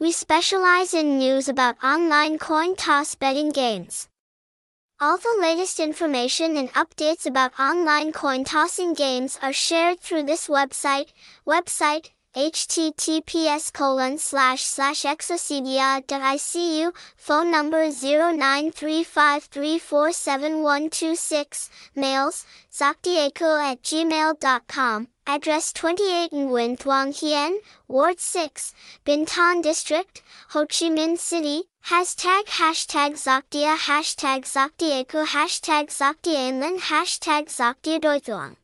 We specialize in news about online coin toss betting games. All the latest information and updates about online coin tossing games are shared through this website, website https colon slash slash xocdia.icu, phone number 0935347126, mails, xocdiaicu at gmail.com, address 28 Nguyen Thuong Hien, Ward 6, Binh Thanh District, Ho Chi Minh City, hashtag hashtag Xocdia hashtag Xocdiaicu hashtag Xocdiaonline hashtag Xocdia Thuong.